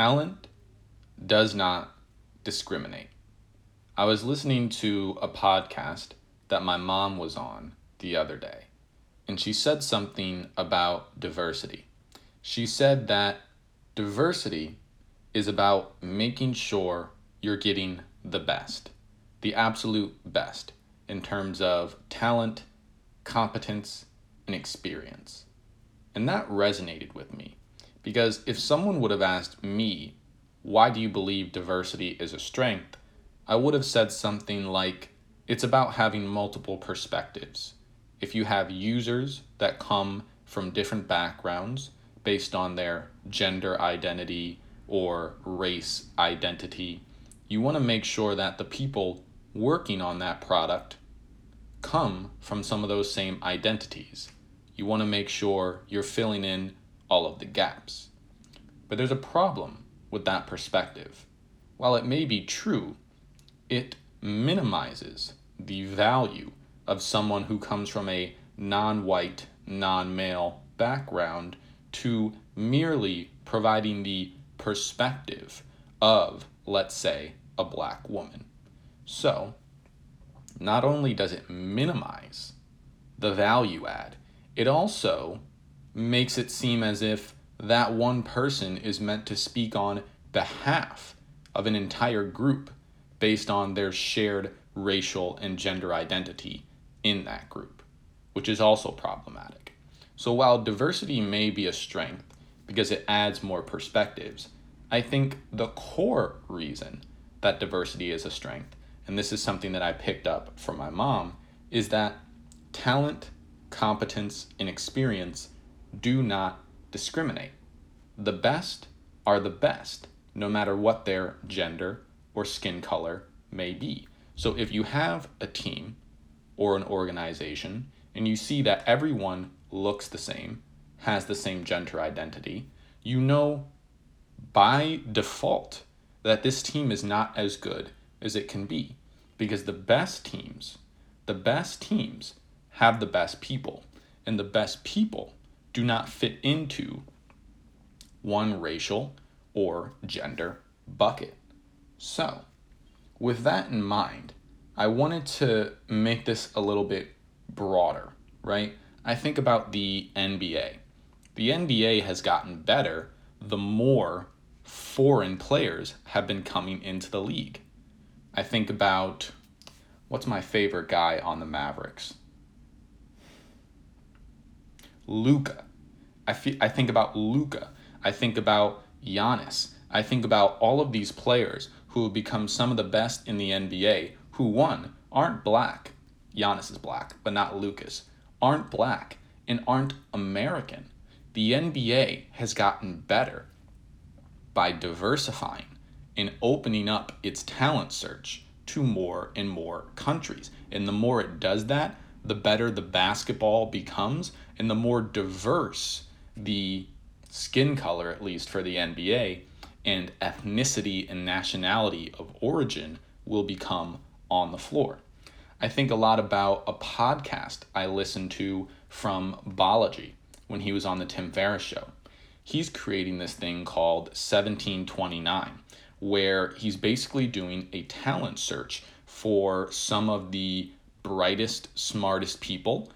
talent does not discriminate. I was listening to a podcast that my mom was on the other day, and she said something about diversity. She said that diversity is about making sure you're getting the best, the absolute best, in terms of talent, competence, and experience. And that resonated with me because if someone would have asked me, why do you believe diversity is a strength? I would have said something like, it's about having multiple perspectives. If you have users that come from different backgrounds based on their gender identity or race identity, you want to make sure that the people working on that product come from some of those same identities. You want to make sure you're filling in all of the gaps. But there's a problem with that perspective. While it may be true, it minimizes the value of someone who comes from a non white, non male background to merely providing the perspective of, let's say, a black woman. So, not only does it minimize the value add, it also makes it seem as if that one person is meant to speak on behalf of an entire group based on their shared racial and gender identity in that group, which is also problematic. So while diversity may be a strength because it adds more perspectives, I think the core reason that diversity is a strength, and this is something that I picked up from my mom, is that talent, competence, and experience do not discriminate. The best are the best, no matter what their gender or skin color may be. So if you have a team or an organization and you see that everyone looks the same, has the same gender identity, you know by default that this team is not as good as it can be because the best teams, the best teams have the best people, and the best people do not fit into one racial or gender bucket. So, with that in mind, I wanted to make this a little bit broader, right? I think about the NBA. The NBA has gotten better the more foreign players have been coming into the league. I think about what's my favorite guy on the Mavericks? Luka. I, fe- I think about Luka. I think about Giannis. I think about all of these players who have become some of the best in the NBA who, one, aren't black. Giannis is black, but not Lucas. Aren't black and aren't American. The NBA has gotten better by diversifying and opening up its talent search to more and more countries. And the more it does that, the better the basketball becomes and the more diverse the skin color, at least for the NBA, and ethnicity and nationality of origin will become on the floor. I think a lot about a podcast I listened to from Balaji when he was on the Tim Ferriss show. He's creating this thing called 1729, where he's basically doing a talent search for some of the brightest, smartest people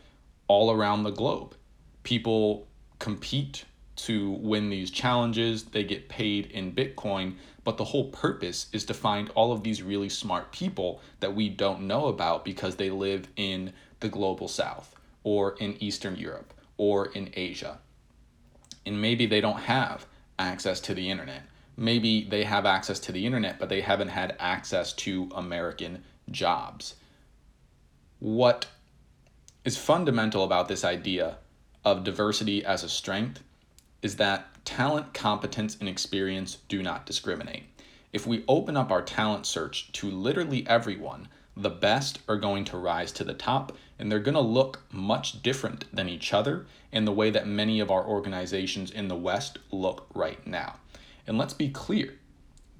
all around the globe. People compete to win these challenges, they get paid in Bitcoin, but the whole purpose is to find all of these really smart people that we don't know about because they live in the global south or in Eastern Europe or in Asia. And maybe they don't have access to the internet. Maybe they have access to the internet, but they haven't had access to American jobs what is fundamental about this idea of diversity as a strength is that talent, competence, and experience do not discriminate. If we open up our talent search to literally everyone, the best are going to rise to the top and they're going to look much different than each other in the way that many of our organizations in the West look right now. And let's be clear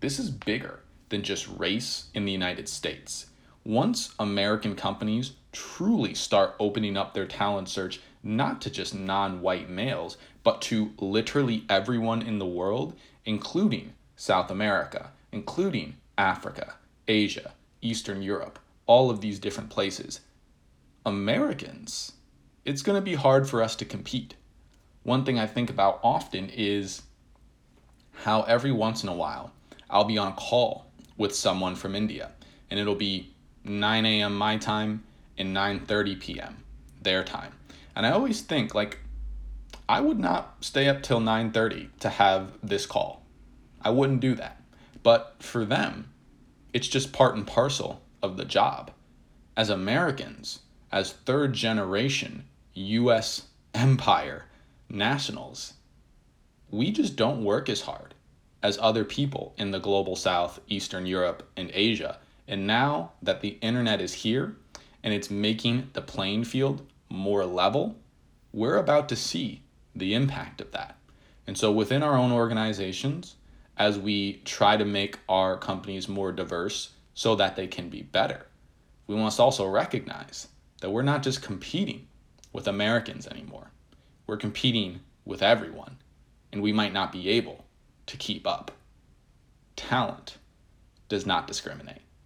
this is bigger than just race in the United States. Once American companies truly start opening up their talent search not to just non white males, but to literally everyone in the world, including South America, including Africa, Asia, Eastern Europe, all of these different places. Americans, it's going to be hard for us to compete. One thing I think about often is how every once in a while I'll be on a call with someone from India and it'll be 9 a.m. my time and 9:30 p.m. their time. And I always think like I would not stay up till 9:30 to have this call. I wouldn't do that. But for them, it's just part and parcel of the job. As Americans, as third generation US empire nationals, we just don't work as hard as other people in the global south, Eastern Europe, and Asia. And now that the internet is here and it's making the playing field more level, we're about to see the impact of that. And so within our own organizations, as we try to make our companies more diverse so that they can be better, we must also recognize that we're not just competing with Americans anymore. We're competing with everyone, and we might not be able to keep up. Talent does not discriminate.